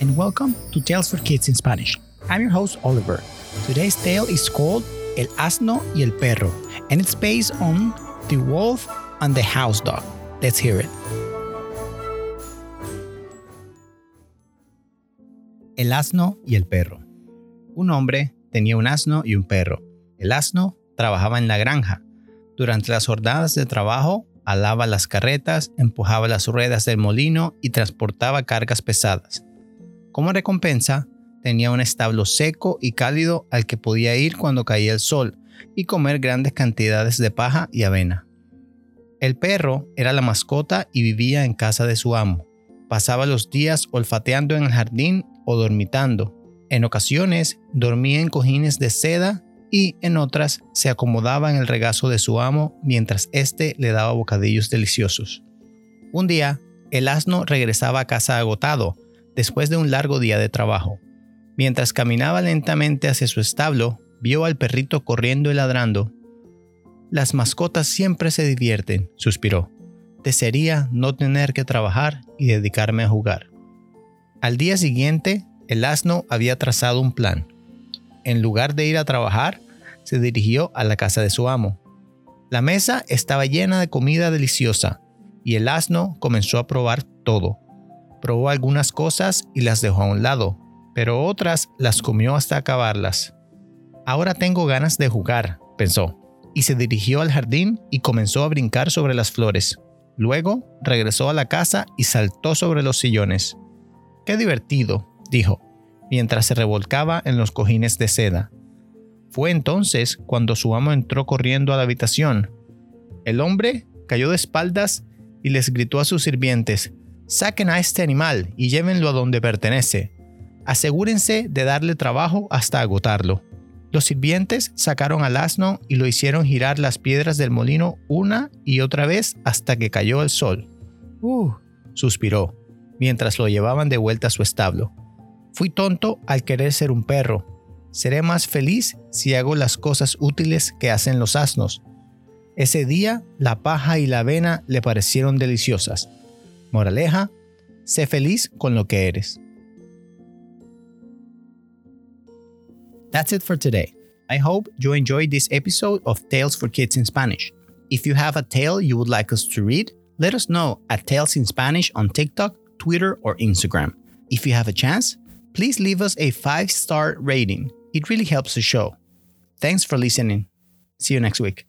and welcome to Tales for Kids in Spanish. I'm your host, Oliver. Today's tale is called El Asno y el Perro, and it's based on The Wolf and the House Dog. Let's hear it. El asno y el perro. Un hombre tenía un asno y un perro. El asno trabajaba en la granja. Durante las jornadas de trabajo, alaba las carretas, empujaba las ruedas del molino y transportaba cargas pesadas. Como recompensa, tenía un establo seco y cálido al que podía ir cuando caía el sol y comer grandes cantidades de paja y avena. El perro era la mascota y vivía en casa de su amo. Pasaba los días olfateando en el jardín o dormitando. En ocasiones dormía en cojines de seda y en otras se acomodaba en el regazo de su amo mientras éste le daba bocadillos deliciosos. Un día, el asno regresaba a casa agotado, después de un largo día de trabajo. Mientras caminaba lentamente hacia su establo, vio al perrito corriendo y ladrando. Las mascotas siempre se divierten, suspiró. Desearía no tener que trabajar y dedicarme a jugar. Al día siguiente, el asno había trazado un plan. En lugar de ir a trabajar, se dirigió a la casa de su amo. La mesa estaba llena de comida deliciosa y el asno comenzó a probar todo. Probó algunas cosas y las dejó a un lado, pero otras las comió hasta acabarlas. Ahora tengo ganas de jugar, pensó, y se dirigió al jardín y comenzó a brincar sobre las flores. Luego regresó a la casa y saltó sobre los sillones. Qué divertido, dijo, mientras se revolcaba en los cojines de seda. Fue entonces cuando su amo entró corriendo a la habitación. El hombre cayó de espaldas y les gritó a sus sirvientes, saquen a este animal y llévenlo a donde pertenece. Asegúrense de darle trabajo hasta agotarlo. Los sirvientes sacaron al asno y lo hicieron girar las piedras del molino una y otra vez hasta que cayó el sol. Uh, suspiró, mientras lo llevaban de vuelta a su establo. Fui tonto al querer ser un perro, Seré más feliz si hago las cosas útiles que hacen los asnos. Ese día la paja y la avena le parecieron deliciosas. Moraleja, sé feliz con lo que eres. That's it for today. I hope you enjoyed this episode of Tales for Kids in Spanish. If you have a tale you would like us to read, let us know at Tales in Spanish on TikTok, Twitter, or Instagram. If you have a chance, please leave us a five star rating. It really helps the show. Thanks for listening. See you next week.